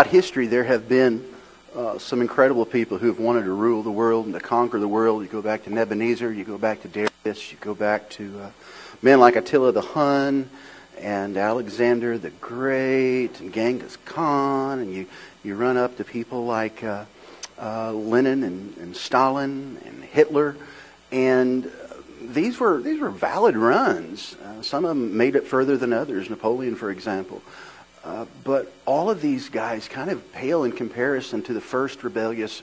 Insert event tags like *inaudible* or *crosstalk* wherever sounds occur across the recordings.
Throughout history, there have been uh, some incredible people who have wanted to rule the world and to conquer the world. You go back to Nebuchadnezzar, you go back to Darius, you go back to uh, men like Attila the Hun and Alexander the Great and Genghis Khan, and you, you run up to people like uh, uh, Lenin and, and Stalin and Hitler, and these were these were valid runs. Uh, some of them made it further than others. Napoleon, for example. Uh, but all of these guys kind of pale in comparison to the first rebellious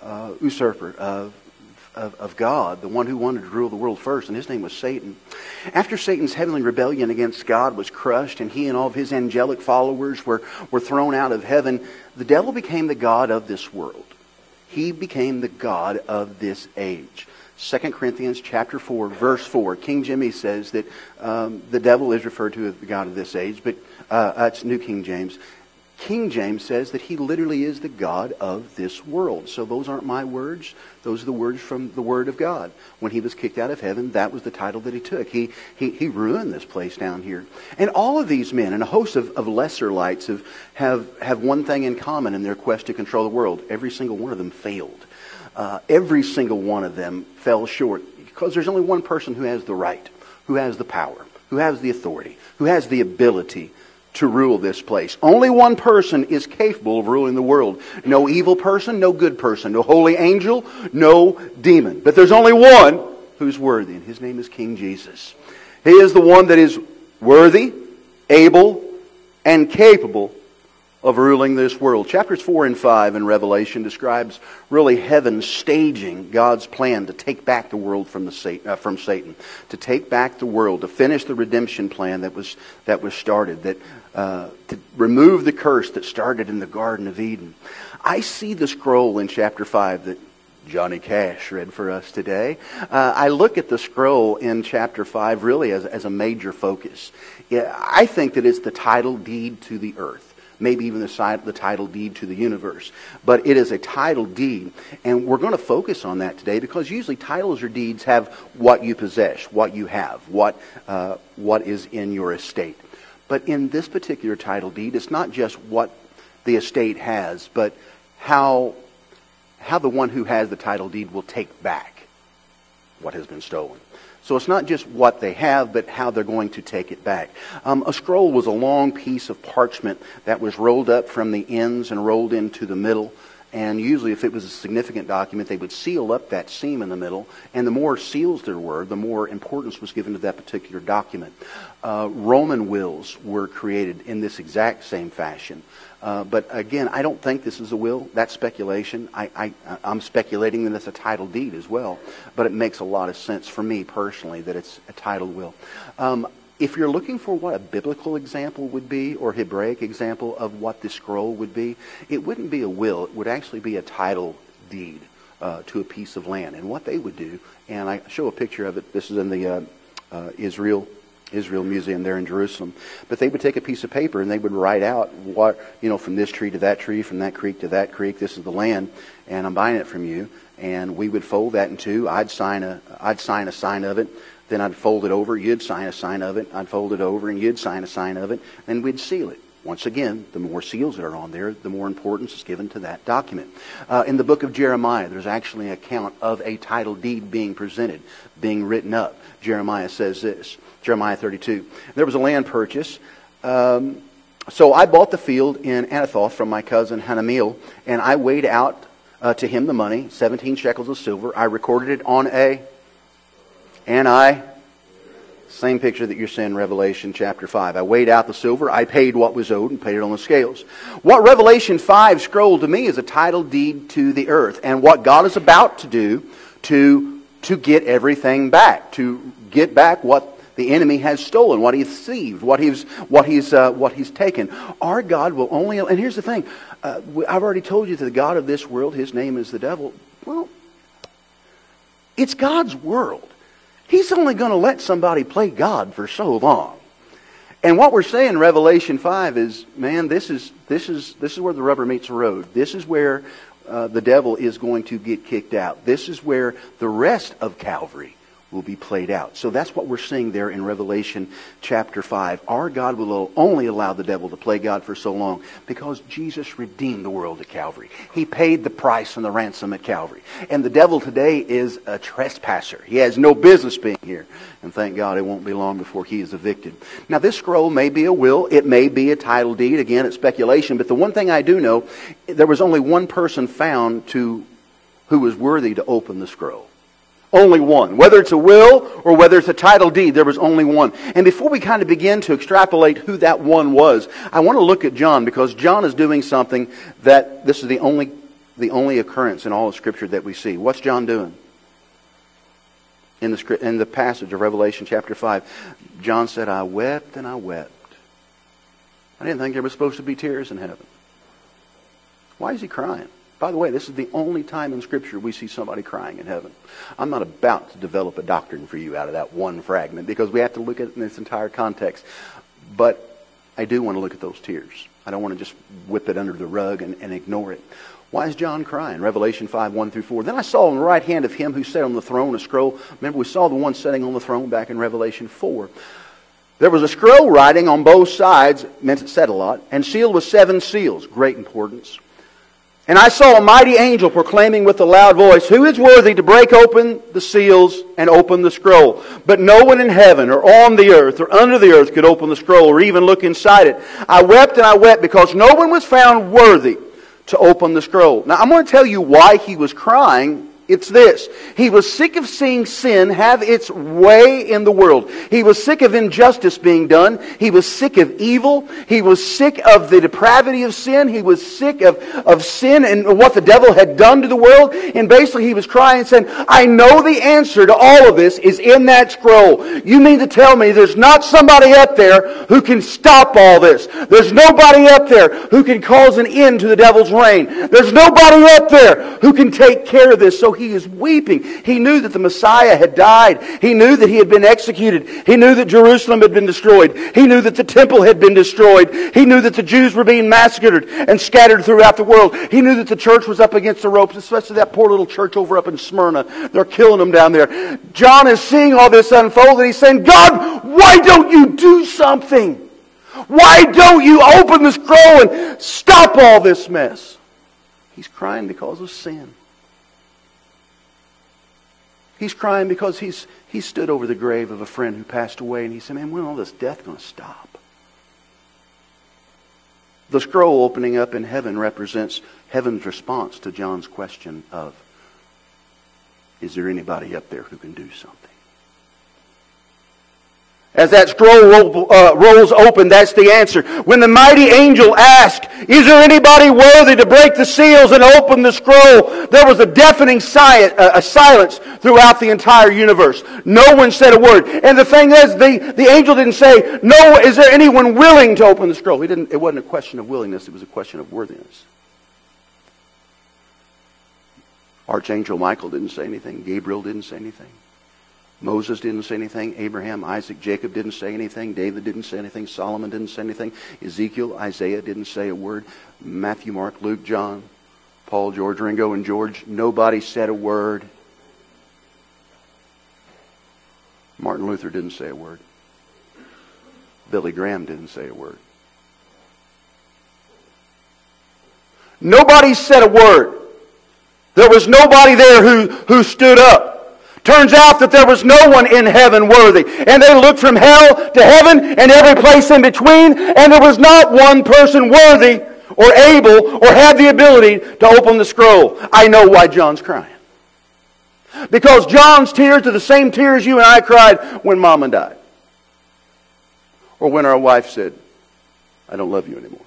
uh, usurper of, of, of, God, the one who wanted to rule the world first, and his name was Satan. After Satan's heavenly rebellion against God was crushed, and he and all of his angelic followers were, were thrown out of heaven, the devil became the God of this world. He became the God of this age. 2 Corinthians chapter 4, verse 4. King Jimmy says that um, the devil is referred to as the God of this age, but uh, that's New King James. King James says that he literally is the God of this world. So those aren't my words. Those are the words from the Word of God. When he was kicked out of heaven, that was the title that he took. He, he, he ruined this place down here. And all of these men and a host of, of lesser lights have, have, have one thing in common in their quest to control the world. Every single one of them failed. Uh, every single one of them fell short because there's only one person who has the right, who has the power, who has the authority, who has the ability to rule this place. Only one person is capable of ruling the world. No evil person, no good person, no holy angel, no demon. But there's only one who's worthy, and his name is King Jesus. He is the one that is worthy, able, and capable of ruling this world. Chapters 4 and 5 in Revelation describes really heaven staging God's plan to take back the world from, the Satan, uh, from Satan, to take back the world, to finish the redemption plan that was, that was started, that, uh, to remove the curse that started in the Garden of Eden. I see the scroll in chapter 5 that Johnny Cash read for us today. Uh, I look at the scroll in chapter 5 really as, as a major focus. I think that it's the title deed to the earth maybe even the, the title deed to the universe. But it is a title deed, and we're going to focus on that today because usually titles or deeds have what you possess, what you have, what, uh, what is in your estate. But in this particular title deed, it's not just what the estate has, but how, how the one who has the title deed will take back what has been stolen. So it's not just what they have, but how they're going to take it back. Um, a scroll was a long piece of parchment that was rolled up from the ends and rolled into the middle. And usually, if it was a significant document, they would seal up that seam in the middle. And the more seals there were, the more importance was given to that particular document. Uh, Roman wills were created in this exact same fashion. Uh, but again, I don't think this is a will. That's speculation. I, I'm speculating that it's a title deed as well. But it makes a lot of sense for me personally that it's a title will. Um, if you're looking for what a biblical example would be or Hebraic example of what the scroll would be, it wouldn't be a will. It would actually be a title deed uh, to a piece of land. And what they would do, and I show a picture of it. This is in the uh, uh, Israel Israel Museum there in Jerusalem. But they would take a piece of paper and they would write out what, you know, from this tree to that tree, from that creek to that creek, this is the land, and I'm buying it from you. And we would fold that in two. I'd sign a, I'd sign a sign of it. Then I'd fold it over. You'd sign a sign of it. I'd fold it over and you'd sign a sign of it. And we'd seal it. Once again, the more seals that are on there, the more importance is given to that document. Uh, in the book of Jeremiah, there's actually an account of a title deed being presented, being written up. Jeremiah says this Jeremiah 32. There was a land purchase. Um, so I bought the field in Anathoth from my cousin Hanameel, and I weighed out uh, to him the money, 17 shekels of silver. I recorded it on a, and I, same picture that you're seeing in Revelation chapter 5. I weighed out the silver, I paid what was owed, and paid it on the scales. What Revelation 5 scrolled to me is a title deed to the earth, and what God is about to do to, to get everything back, to get back what the enemy has stolen, what he's thieved, what he's, what he's, uh, what he's taken. Our God will only, and here's the thing, uh, I've already told you that the God of this world, his name is the devil. Well, it's God's world. He's only going to let somebody play God for so long. And what we're saying in Revelation 5 is, man, this is, this is, this is where the rubber meets the road. This is where uh, the devil is going to get kicked out. This is where the rest of Calvary will be played out. So that's what we're seeing there in Revelation chapter 5. Our God will only allow the devil to play God for so long because Jesus redeemed the world at Calvary. He paid the price and the ransom at Calvary. And the devil today is a trespasser. He has no business being here. And thank God it won't be long before he is evicted. Now this scroll may be a will, it may be a title deed. Again, it's speculation. But the one thing I do know, there was only one person found to who was worthy to open the scroll. Only one. Whether it's a will or whether it's a title deed, there was only one. And before we kind of begin to extrapolate who that one was, I want to look at John because John is doing something that this is the only, the only occurrence in all of Scripture that we see. What's John doing? In the, in the passage of Revelation chapter 5, John said, I wept and I wept. I didn't think there was supposed to be tears in heaven. Why is he crying? By the way, this is the only time in Scripture we see somebody crying in heaven. I'm not about to develop a doctrine for you out of that one fragment because we have to look at it in its entire context. But I do want to look at those tears. I don't want to just whip it under the rug and, and ignore it. Why is John crying? Revelation 5, 1 through 4. Then I saw on the right hand of him who sat on the throne a scroll. Remember, we saw the one sitting on the throne back in Revelation 4. There was a scroll writing on both sides, meant it said a lot, and sealed with seven seals. Great importance. And I saw a mighty angel proclaiming with a loud voice, Who is worthy to break open the seals and open the scroll? But no one in heaven or on the earth or under the earth could open the scroll or even look inside it. I wept and I wept because no one was found worthy to open the scroll. Now I'm going to tell you why he was crying it's this. He was sick of seeing sin have its way in the world. He was sick of injustice being done. He was sick of evil. He was sick of the depravity of sin. He was sick of, of sin and what the devil had done to the world. And basically he was crying and saying, I know the answer to all of this is in that scroll. You mean to tell me there's not somebody up there who can stop all this. There's nobody up there who can cause an end to the devil's reign. There's nobody up there who can take care of this. So he is weeping. He knew that the Messiah had died. He knew that he had been executed. He knew that Jerusalem had been destroyed. He knew that the temple had been destroyed. He knew that the Jews were being massacred and scattered throughout the world. He knew that the church was up against the ropes, especially that poor little church over up in Smyrna. They're killing them down there. John is seeing all this unfold and he's saying, God, why don't you do something? Why don't you open the scroll and stop all this mess? He's crying because of sin. He's crying because he's, he stood over the grave of a friend who passed away and he said, Man, when all this death going to stop? The scroll opening up in heaven represents heaven's response to John's question of, Is there anybody up there who can do something? As that scroll roll, uh, rolls open, that's the answer. When the mighty angel asked, Is there anybody worthy to break the seals and open the scroll? There was a deafening si- uh, a silence throughout the entire universe. No one said a word. And the thing is, the, the angel didn't say, No, is there anyone willing to open the scroll? He didn't, it wasn't a question of willingness, it was a question of worthiness. Archangel Michael didn't say anything. Gabriel didn't say anything. Moses didn't say anything. Abraham, Isaac, Jacob didn't say anything. David didn't say anything. Solomon didn't say anything. Ezekiel, Isaiah didn't say a word. Matthew, Mark, Luke, John, Paul, George, Ringo, and George, nobody said a word. Martin Luther didn't say a word. Billy Graham didn't say a word. Nobody said a word. There was nobody there who, who stood up. Turns out that there was no one in heaven worthy. And they looked from hell to heaven and every place in between, and there was not one person worthy or able or had the ability to open the scroll. I know why John's crying. Because John's tears are the same tears you and I cried when mama died. Or when our wife said, I don't love you anymore.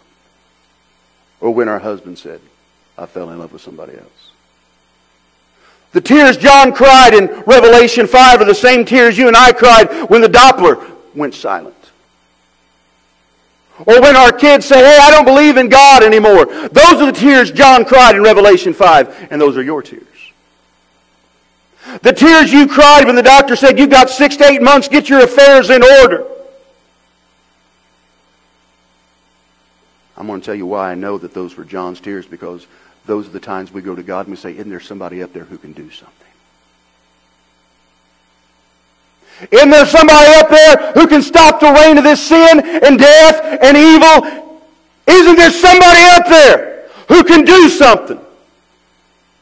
Or when our husband said, I fell in love with somebody else. The tears John cried in Revelation 5 are the same tears you and I cried when the Doppler went silent. Or when our kids say, hey, I don't believe in God anymore. Those are the tears John cried in Revelation 5, and those are your tears. The tears you cried when the doctor said, you've got six to eight months, get your affairs in order. I'm going to tell you why I know that those were John's tears because those are the times we go to God and we say, Isn't there somebody up there who can do something? Isn't there somebody up there who can stop the reign of this sin and death and evil? Isn't there somebody up there who can do something?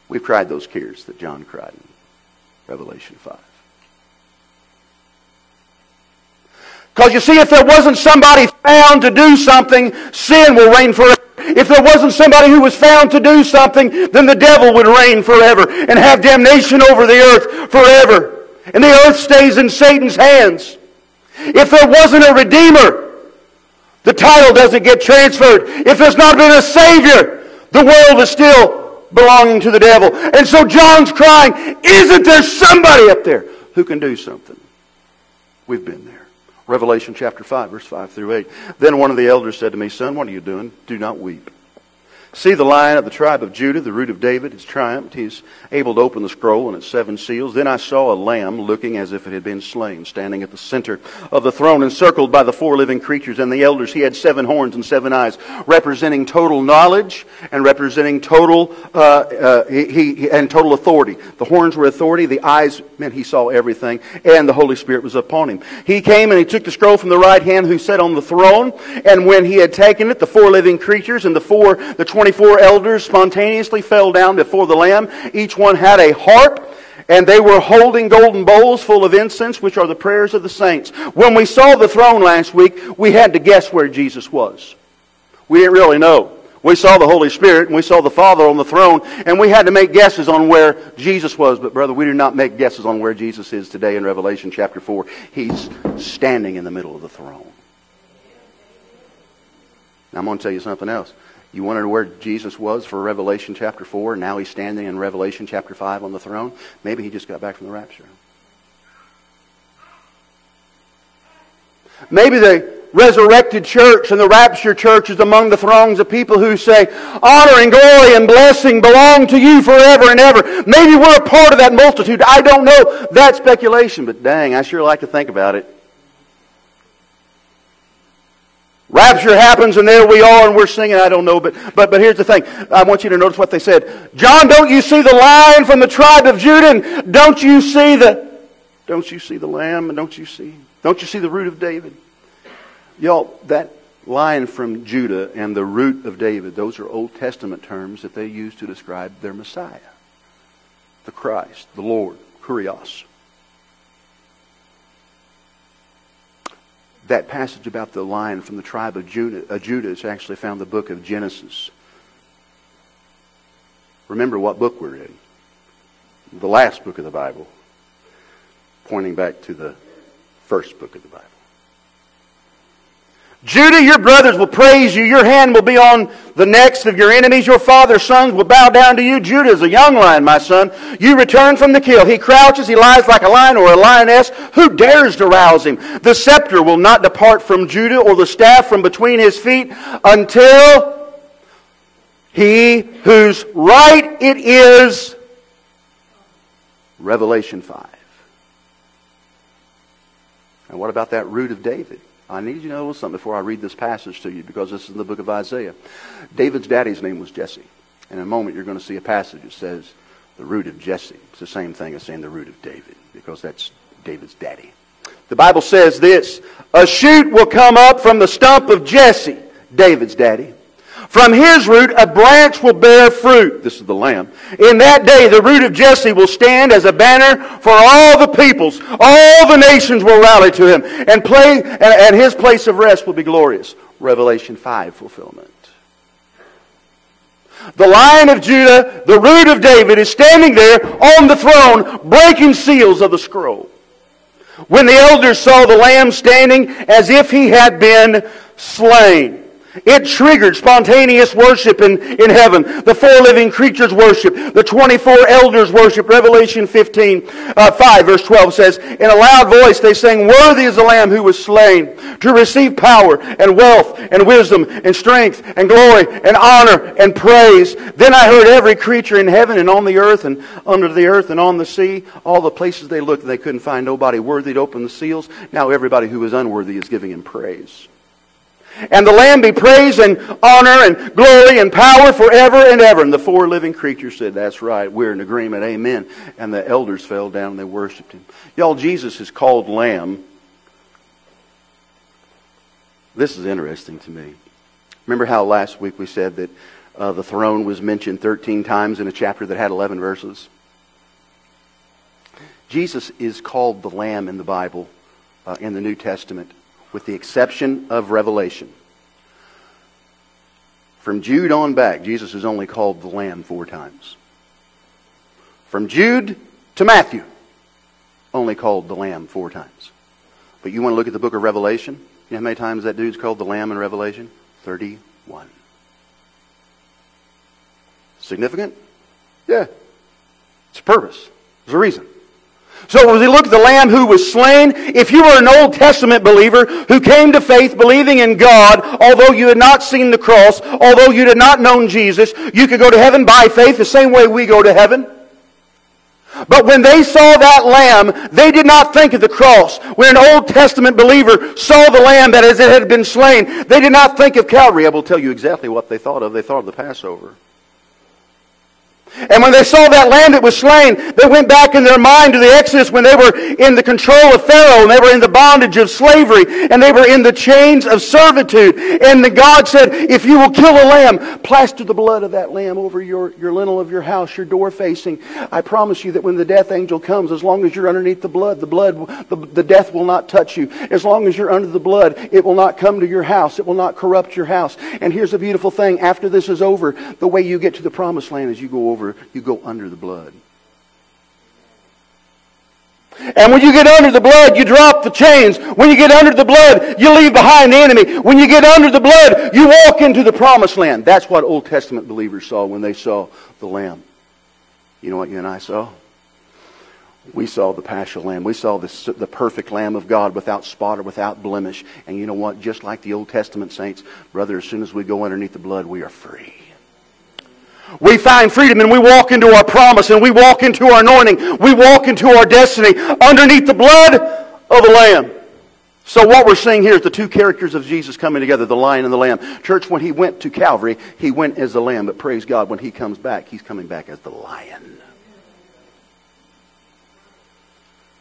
We've cried those tears that John cried in Revelation 5. Because you see, if there wasn't somebody found to do something, sin will reign forever. If there wasn't somebody who was found to do something, then the devil would reign forever and have damnation over the earth forever. And the earth stays in Satan's hands. If there wasn't a Redeemer, the title doesn't get transferred. If there's not been a Savior, the world is still belonging to the devil. And so John's crying, isn't there somebody up there who can do something? We've been there. Revelation chapter 5, verse 5 through 8. Then one of the elders said to me, Son, what are you doing? Do not weep. See the lion of the tribe of Judah, the root of David, has triumphed. He's able to open the scroll and its seven seals. Then I saw a lamb looking as if it had been slain, standing at the center of the throne, encircled by the four living creatures and the elders. He had seven horns and seven eyes, representing total knowledge and representing total uh, uh, he, he, and total authority. The horns were authority. The eyes meant he saw everything, and the Holy Spirit was upon him. He came and he took the scroll from the right hand, who sat on the throne. And when he had taken it, the four living creatures and the four the 24 elders spontaneously fell down before the Lamb. Each one had a harp, and they were holding golden bowls full of incense, which are the prayers of the saints. When we saw the throne last week, we had to guess where Jesus was. We didn't really know. We saw the Holy Spirit and we saw the Father on the throne, and we had to make guesses on where Jesus was. But, brother, we do not make guesses on where Jesus is today in Revelation chapter 4. He's standing in the middle of the throne. Now, I'm going to tell you something else. You want where Jesus was for Revelation chapter 4, and now he's standing in Revelation chapter 5 on the throne? Maybe he just got back from the rapture. Maybe the resurrected church and the rapture church is among the throngs of people who say, Honor and glory and blessing belong to you forever and ever. Maybe we're a part of that multitude. I don't know. That's speculation, but dang, I sure like to think about it. Rapture happens and there we are and we're singing. I don't know, but, but, but here's the thing. I want you to notice what they said. John, don't you see the lion from the tribe of Judah? And don't you see the, don't you see the lamb? And don't you see, don't you see the root of David? Y'all, that lion from Judah and the root of David, those are Old Testament terms that they use to describe their Messiah. The Christ, the Lord, Kurios. That passage about the lion from the tribe of Judah, uh, is actually found in the book of Genesis. Remember what book we're in. The last book of the Bible, pointing back to the first book of the Bible. Judah, your brothers will praise you. Your hand will be on the necks of your enemies. Your father's sons will bow down to you. Judah is a young lion, my son. You return from the kill. He crouches, he lies like a lion or a lioness. Who dares to rouse him? The scepter will not depart from Judah or the staff from between his feet until he whose right it is. Revelation 5. And what about that root of David? I need you to know something before I read this passage to you because this is in the book of Isaiah. David's daddy's name was Jesse. And In a moment, you're going to see a passage that says the root of Jesse. It's the same thing as saying the root of David because that's David's daddy. The Bible says this A shoot will come up from the stump of Jesse, David's daddy. From his root a branch will bear fruit. This is the lamb. In that day the root of Jesse will stand as a banner for all the peoples. All the nations will rally to him. And, play, and his place of rest will be glorious. Revelation 5 fulfillment. The lion of Judah, the root of David, is standing there on the throne, breaking seals of the scroll. When the elders saw the lamb standing as if he had been slain. It triggered spontaneous worship in, in heaven. The four living creatures worship. The 24 elders worship. Revelation 15, uh, 5 verse 12 says, In a loud voice they sang, Worthy is the Lamb who was slain to receive power and wealth and wisdom and strength and glory and honor and praise. Then I heard every creature in heaven and on the earth and under the earth and on the sea, all the places they looked, they couldn't find nobody worthy to open the seals. Now everybody who was unworthy is giving him praise. And the Lamb be praise and honor and glory and power forever and ever. And the four living creatures said, That's right. We're in agreement. Amen. And the elders fell down and they worshiped him. Y'all, Jesus is called Lamb. This is interesting to me. Remember how last week we said that uh, the throne was mentioned 13 times in a chapter that had 11 verses? Jesus is called the Lamb in the Bible, uh, in the New Testament, with the exception of Revelation. From Jude on back, Jesus is only called the Lamb four times. From Jude to Matthew, only called the Lamb four times. But you want to look at the book of Revelation? You know how many times that dude's called the Lamb in Revelation? 31. Significant? Yeah. It's a purpose. There's a reason. So as we look at the Lamb who was slain, if you were an Old Testament believer who came to faith believing in God, although you had not seen the cross, although you had not known Jesus, you could go to heaven by faith the same way we go to heaven. But when they saw that lamb, they did not think of the cross. When an Old Testament believer saw the lamb that as it had been slain, they did not think of Calvary. I will tell you exactly what they thought of. They thought of the Passover. And when they saw that lamb that was slain, they went back in their mind to the Exodus when they were in the control of Pharaoh and they were in the bondage of slavery and they were in the chains of servitude. And the God said, if you will kill a lamb, plaster the blood of that lamb over your, your lintel of your house, your door facing. I promise you that when the death angel comes, as long as you're underneath the blood, the blood, the, the death will not touch you. As long as you're under the blood, it will not come to your house. It will not corrupt your house. And here's the beautiful thing. After this is over, the way you get to the promised land is you go over you go under the blood. And when you get under the blood, you drop the chains. When you get under the blood, you leave behind the enemy. When you get under the blood, you walk into the promised land. That's what Old Testament believers saw when they saw the Lamb. You know what you and I saw? We saw the Paschal Lamb. We saw the, the perfect Lamb of God without spot or without blemish. And you know what? Just like the Old Testament saints, brother, as soon as we go underneath the blood, we are free we find freedom and we walk into our promise and we walk into our anointing. We walk into our destiny underneath the blood of the Lamb. So what we're seeing here is the two characters of Jesus coming together, the lion and the lamb. Church, when he went to Calvary, he went as the lamb, but praise God, when he comes back, he's coming back as the lion.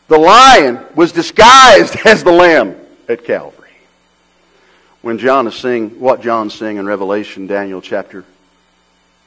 The lion was disguised *laughs* as the lamb at Calvary. When John is seeing what John's seeing in Revelation, Daniel chapter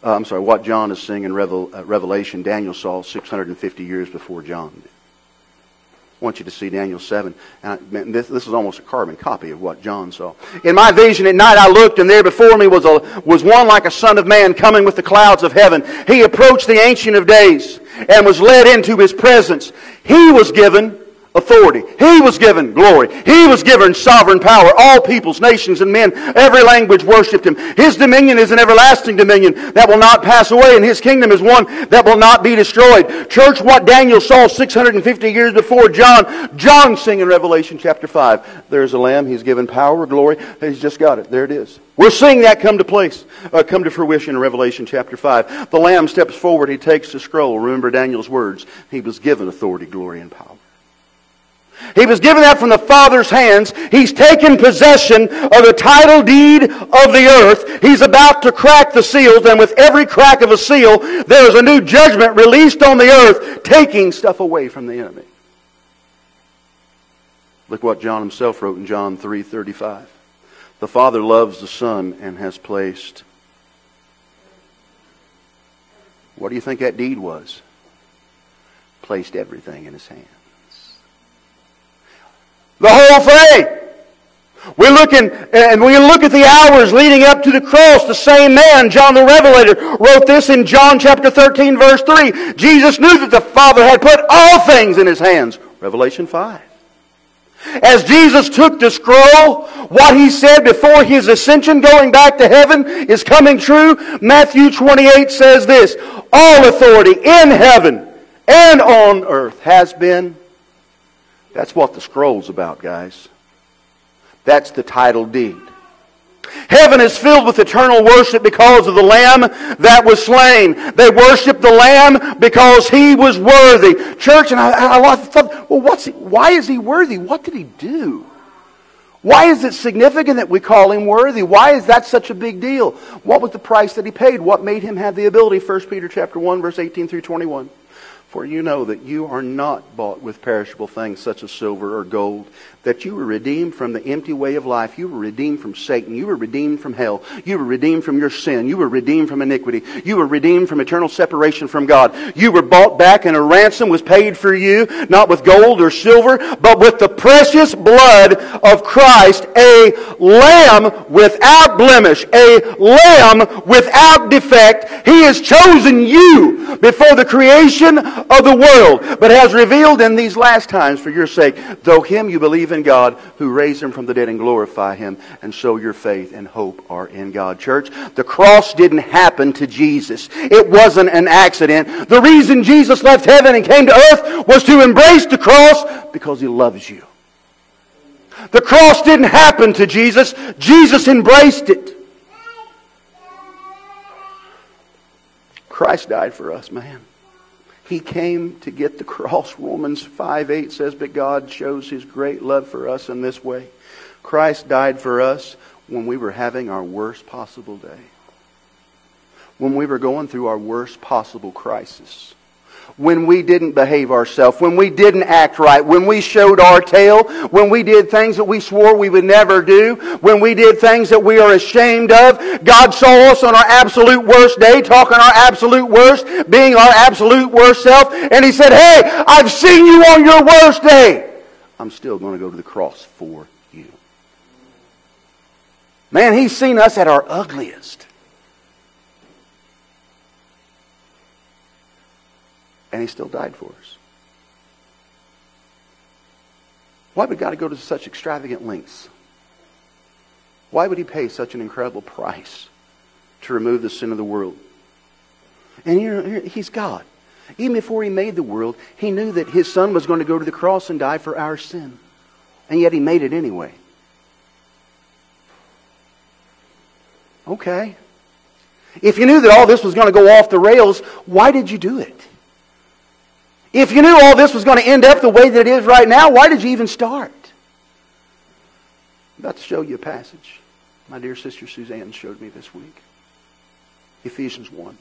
uh, I'm sorry, what John is seeing in Revel, uh, Revelation, Daniel saw 650 years before John. I want you to see Daniel 7. And this, this is almost a carbon copy of what John saw. In my vision at night I looked, and there before me was, a, was one like a son of man coming with the clouds of heaven. He approached the Ancient of Days and was led into his presence. He was given authority. He was given glory. He was given sovereign power. All peoples, nations, and men, every language worshipped him. His dominion is an everlasting dominion that will not pass away, and his kingdom is one that will not be destroyed. Church, what Daniel saw 650 years before John, John sing in Revelation chapter 5. There's a lamb. He's given power, glory. He's just got it. There it is. We're seeing that come to place, uh, come to fruition in Revelation chapter 5. The lamb steps forward. He takes the scroll. Remember Daniel's words. He was given authority, glory, and power. He was given that from the Father's hands. He's taken possession of the title deed of the earth. He's about to crack the seals, and with every crack of a seal, there is a new judgment released on the earth, taking stuff away from the enemy. Look what John himself wrote in John 3:35. The Father loves the Son and has placed What do you think that deed was? Placed everything in his hand. The whole thing. We're looking, and we look at the hours leading up to the cross. The same man, John the Revelator, wrote this in John chapter 13, verse 3. Jesus knew that the Father had put all things in his hands. Revelation 5. As Jesus took the scroll, what he said before his ascension, going back to heaven, is coming true. Matthew 28 says this All authority in heaven and on earth has been that's what the scroll's about, guys. That's the title deed. Heaven is filled with eternal worship because of the Lamb that was slain. They worship the Lamb because He was worthy. Church, and I, I thought, well, what's he, why is He worthy? What did He do? Why is it significant that we call him worthy? Why is that such a big deal? What was the price that he paid? What made him have the ability? 1 Peter chapter 1 verse 18 through 21. For you know that you are not bought with perishable things such as silver or gold, that you were redeemed from the empty way of life. You were redeemed from Satan. You were redeemed from hell. You were redeemed from your sin. You were redeemed from iniquity. You were redeemed from eternal separation from God. You were bought back and a ransom was paid for you, not with gold or silver, but with the precious blood of Christ, a lamb without blemish, a lamb without defect. He has chosen you before the creation of the world, but has revealed in these last times for your sake, though him you believe in God who raised him from the dead and glorify him, and so your faith and hope are in God. Church, the cross didn't happen to Jesus. It wasn't an accident. The reason Jesus left heaven and came to earth was to embrace the cross because he loves you. The cross didn't happen to Jesus. Jesus embraced it. Christ died for us, man. He came to get the cross. *laughs* Romans 5 8 says, But God shows His great love for us in this way. Christ died for us when we were having our worst possible day, when we were going through our worst possible crisis when we didn't behave ourselves, when we didn't act right, when we showed our tail, when we did things that we swore we would never do, when we did things that we are ashamed of. God saw us on our absolute worst day, talking our absolute worst, being our absolute worst self, and He said, Hey, I've seen you on your worst day. I'm still going to go to the cross for you. Man, He's seen us at our ugliest. And he still died for us. Why would God go to such extravagant lengths? Why would he pay such an incredible price to remove the sin of the world? And here, he's God. Even before he made the world, he knew that his son was going to go to the cross and die for our sin. And yet he made it anyway. Okay. If you knew that all this was going to go off the rails, why did you do it? If you knew all this was going to end up the way that it is right now, why did you even start? I'm about to show you a passage my dear sister Suzanne showed me this week. Ephesians 1.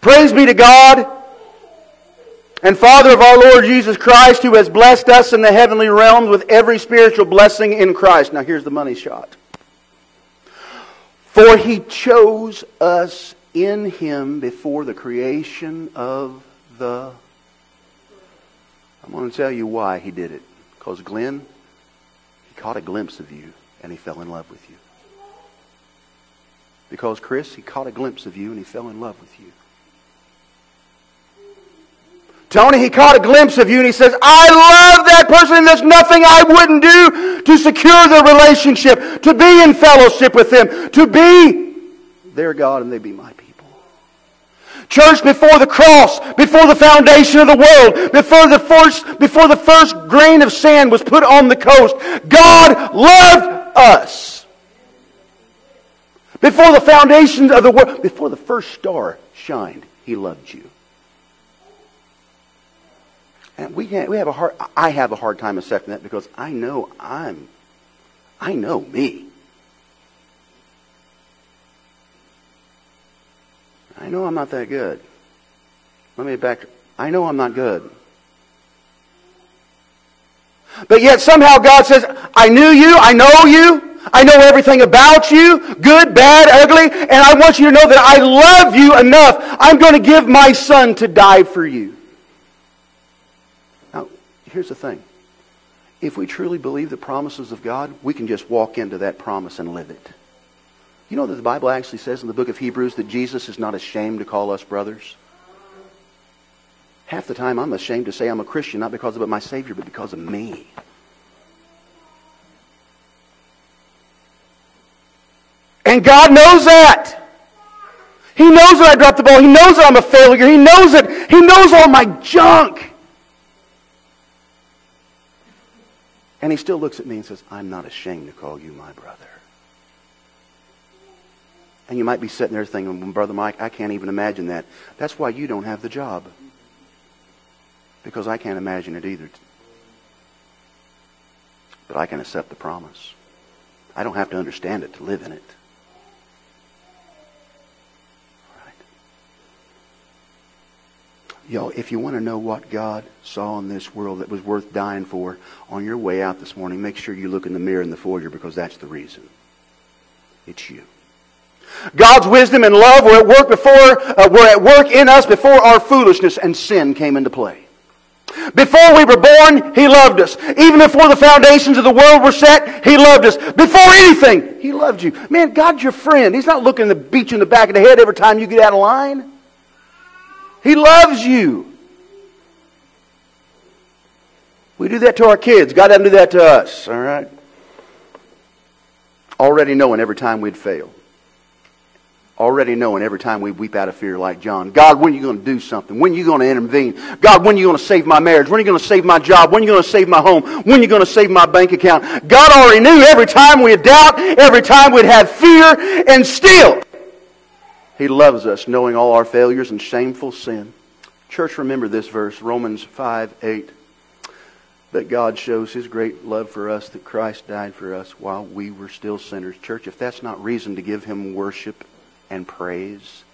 Praise be to God and Father of our Lord Jesus Christ, who has blessed us in the heavenly realms with every spiritual blessing in Christ. Now here's the money shot. For he chose us in him before the creation of the. I'm going to tell you why he did it. Because Glenn, he caught a glimpse of you and he fell in love with you. Because Chris, he caught a glimpse of you and he fell in love with you. Tony, he caught a glimpse of you and he says, I love that person and there's nothing I wouldn't do to secure the relationship, to be in fellowship with them, to be their God and they be my people. Church, before the cross, before the foundation of the world, before the first, before the first grain of sand was put on the coast, God loved us. Before the foundations of the world, before the first star shined, He loved you. And we, we have a hard, I have a hard time accepting that because I know I'm, I know me. I know I'm not that good. Let me back. I know I'm not good. But yet somehow God says, I knew you, I know you, I know everything about you, good, bad, ugly, and I want you to know that I love you enough. I'm going to give my son to die for you. Now, here's the thing. If we truly believe the promises of God, we can just walk into that promise and live it. You know that the Bible actually says in the book of Hebrews that Jesus is not ashamed to call us brothers? Half the time I'm ashamed to say I'm a Christian, not because of my Savior, but because of me. And God knows that. He knows that I dropped the ball. He knows that I'm a failure. He knows it. He knows all my junk. And he still looks at me and says, I'm not ashamed to call you my brother. And you might be sitting there thinking, Brother Mike, I can't even imagine that. That's why you don't have the job. Because I can't imagine it either. but I can accept the promise. I don't have to understand it to live in it. Y'all, if you want to know what God saw in this world that was worth dying for, on your way out this morning, make sure you look in the mirror in the foyer because that's the reason. It's you. God's wisdom and love were at work before uh, were at work in us before our foolishness and sin came into play. Before we were born, He loved us. Even before the foundations of the world were set, He loved us. Before anything, He loved you. Man, God's your friend. He's not looking to beat you in the back of the head every time you get out of line. He loves you. We do that to our kids. God doesn't do that to us, all right? Already knowing every time we'd fail already knowing every time we weep out of fear like John, God, when are you going to do something? When are you going to intervene? God, when are you going to save my marriage? When are you going to save my job? When are you going to save my home? When are you going to save my bank account? God already knew every time we'd doubt, every time we'd have fear, and still, He loves us knowing all our failures and shameful sin. Church, remember this verse, Romans 5 8 that God shows His great love for us, that Christ died for us while we were still sinners. Church, if that's not reason to give Him worship and praise,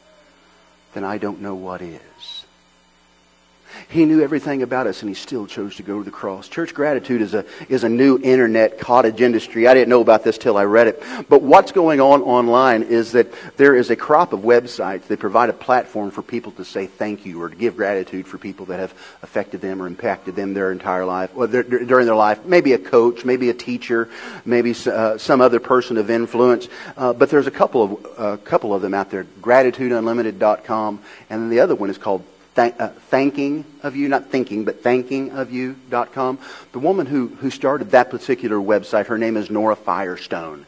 then I don't know what is. He knew everything about us and he still chose to go to the cross. Church gratitude is a, is a new internet cottage industry. I didn't know about this till I read it. But what's going on online is that there is a crop of websites that provide a platform for people to say thank you or to give gratitude for people that have affected them or impacted them their entire life, or their, during their life. Maybe a coach, maybe a teacher, maybe uh, some other person of influence. Uh, but there's a couple of, a uh, couple of them out there, gratitudeunlimited.com, and then the other one is called thank, uh, thanking of you, not thinking, but thanking of you.com. The woman who, who started that particular website, her name is Nora Firestone.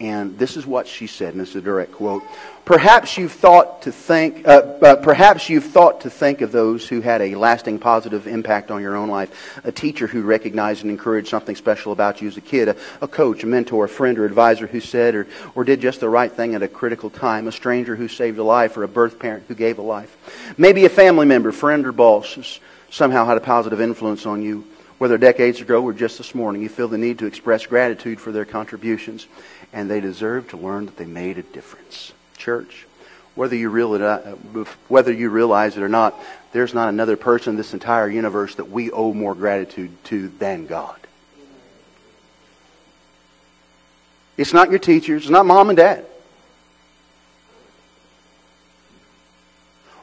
And this is what she said, and is a direct quote. Perhaps you've thought to think, uh, uh, perhaps you've thought to think of those who had a lasting positive impact on your own life. A teacher who recognized and encouraged something special about you as a kid. A, a coach, a mentor, a friend, or advisor who said or, or did just the right thing at a critical time. A stranger who saved a life, or a birth parent who gave a life. Maybe a family member, friend, or boss somehow had a positive influence on you whether decades ago or just this morning, you feel the need to express gratitude for their contributions and they deserve to learn that they made a difference. Church, whether you, realize, uh, whether you realize it or not, there's not another person in this entire universe that we owe more gratitude to than God. It's not your teachers, it's not mom and dad.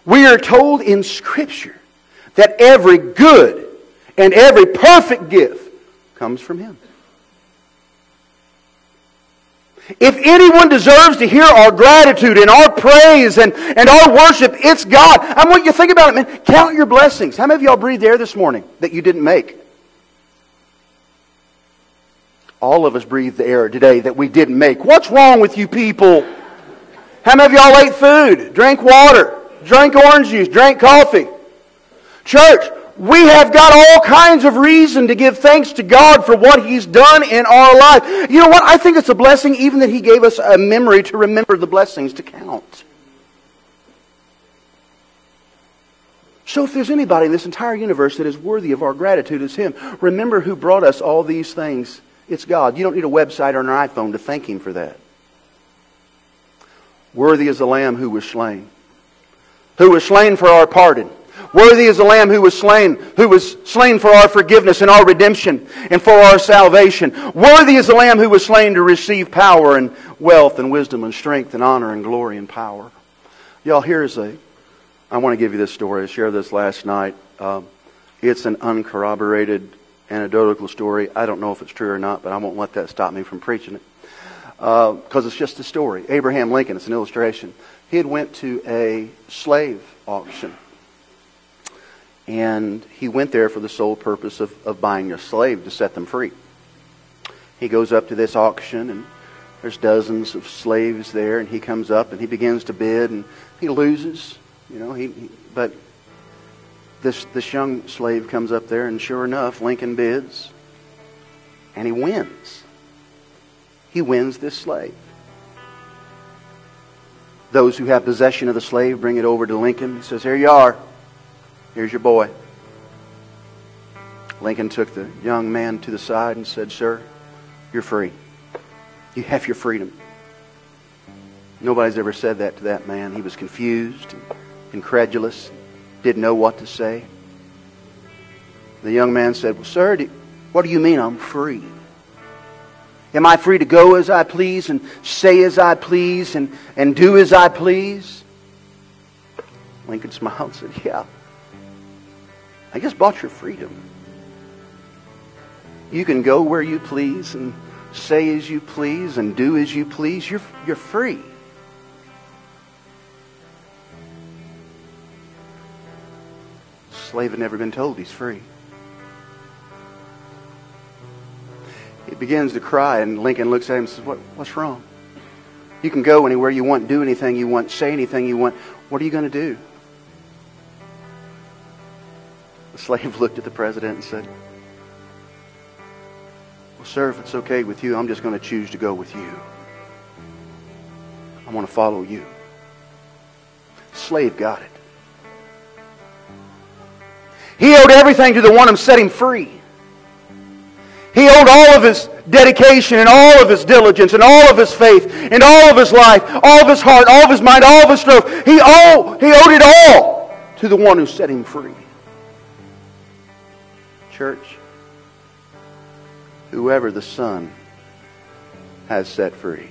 We are told in Scripture that every good and every perfect gift comes from Him. If anyone deserves to hear our gratitude and our praise and, and our worship, it's God. I want you to think about it, man. Count your blessings. How many of y'all breathed air this morning that you didn't make? All of us breathed the air today that we didn't make. What's wrong with you people? How many of y'all ate food, drank water, drank orange juice, drank coffee? Church, we have got all kinds of reason to give thanks to God for what He's done in our life. You know what? I think it's a blessing even that He gave us a memory to remember the blessings to count. So if there's anybody in this entire universe that is worthy of our gratitude, it's Him. Remember who brought us all these things. It's God. You don't need a website or an iPhone to thank Him for that. Worthy is the Lamb who was slain. Who was slain for our pardon Worthy is the Lamb who was slain, who was slain for our forgiveness and our redemption and for our salvation. Worthy is the Lamb who was slain to receive power and wealth and wisdom and strength and honor and glory and power. Y'all, here's a, I want to give you this story. I shared this last night. Um, it's an uncorroborated anecdotal story. I don't know if it's true or not, but I won't let that stop me from preaching it. Because uh, it's just a story. Abraham Lincoln, it's an illustration. He had went to a slave auction and he went there for the sole purpose of, of buying a slave to set them free. He goes up to this auction, and there's dozens of slaves there, and he comes up and he begins to bid, and he loses. You know, he, he but this this young slave comes up there, and sure enough, Lincoln bids, and he wins. He wins this slave. Those who have possession of the slave bring it over to Lincoln. He says, Here you are. Here's your boy. Lincoln took the young man to the side and said, Sir, You're free. You have your freedom. Nobody's ever said that to that man. He was confused, incredulous, didn't know what to say. The young man said, Well, sir, do, what do you mean I'm free? Am I free to go as I please and say as I please and, and do as I please? Lincoln smiled and said, Yeah. I just bought your freedom. You can go where you please and say as you please and do as you please. You're, you're free. Slave had never been told he's free. He begins to cry, and Lincoln looks at him and says, what, What's wrong? You can go anywhere you want, do anything you want, say anything you want. What are you going to do? Slave *laughs* looked at the president and said, Well, sir, if it's okay with you, I'm just going to choose to go with you. I want to follow you. Slave got it. He owed everything to the one who set him free. He owed all of his dedication and all of his diligence and all of his faith and all of his life, all of his heart, all of his mind, all of his strength. He, owed, he owed it all to the one who set him free. Church, whoever the Son has set free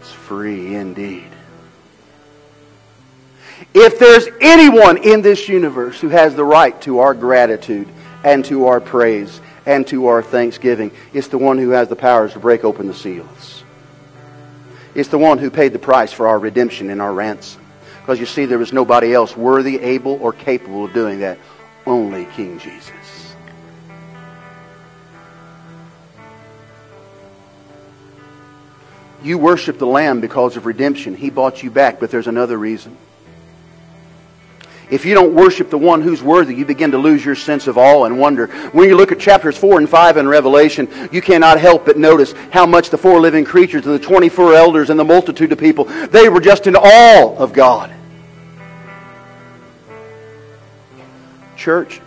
is free indeed. If there's anyone in this universe who has the right to our gratitude and to our praise and to our thanksgiving, it's the one who has the powers to break open the seals. It's the one who paid the price for our redemption and our ransom. Because you see, there was nobody else worthy, able, or capable of doing that. Only King Jesus. You worship the Lamb because of redemption. He bought you back, but there's another reason. If you don't worship the one who's worthy, you begin to lose your sense of awe and wonder. When you look at chapters 4 and 5 in Revelation, you cannot help but notice how much the four living creatures and the 24 elders and the multitude of people, they were just in awe of God. Church,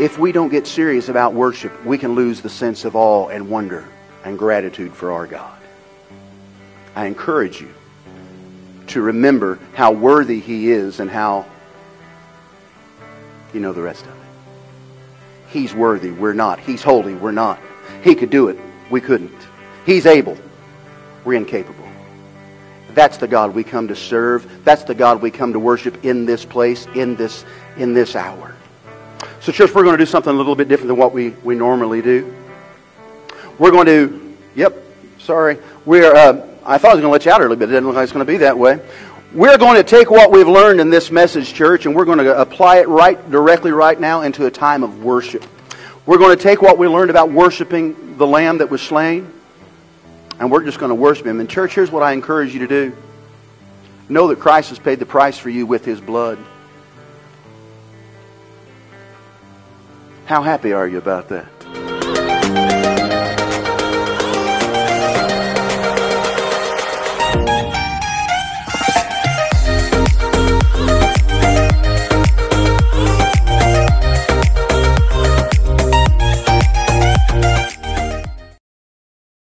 if we don't get serious about worship, we can lose the sense of awe and wonder and gratitude for our God. I encourage you to remember how worthy He is and how you know the rest of it. He's worthy, we're not. He's holy, we're not. He could do it, we couldn't. He's able, we're incapable. That's the God we come to serve. That's the God we come to worship in this place, in this, in this hour. So, church, we're going to do something a little bit different than what we, we normally do. We're going to, yep, sorry. We're, uh, I thought I was going to let you out early, but it didn't look like it's going to be that way. We're going to take what we've learned in this message, church, and we're going to apply it right directly right now into a time of worship. We're going to take what we learned about worshiping the Lamb that was slain, and we're just going to worship Him. And, church, here's what I encourage you to do know that Christ has paid the price for you with His blood. How happy are you about that?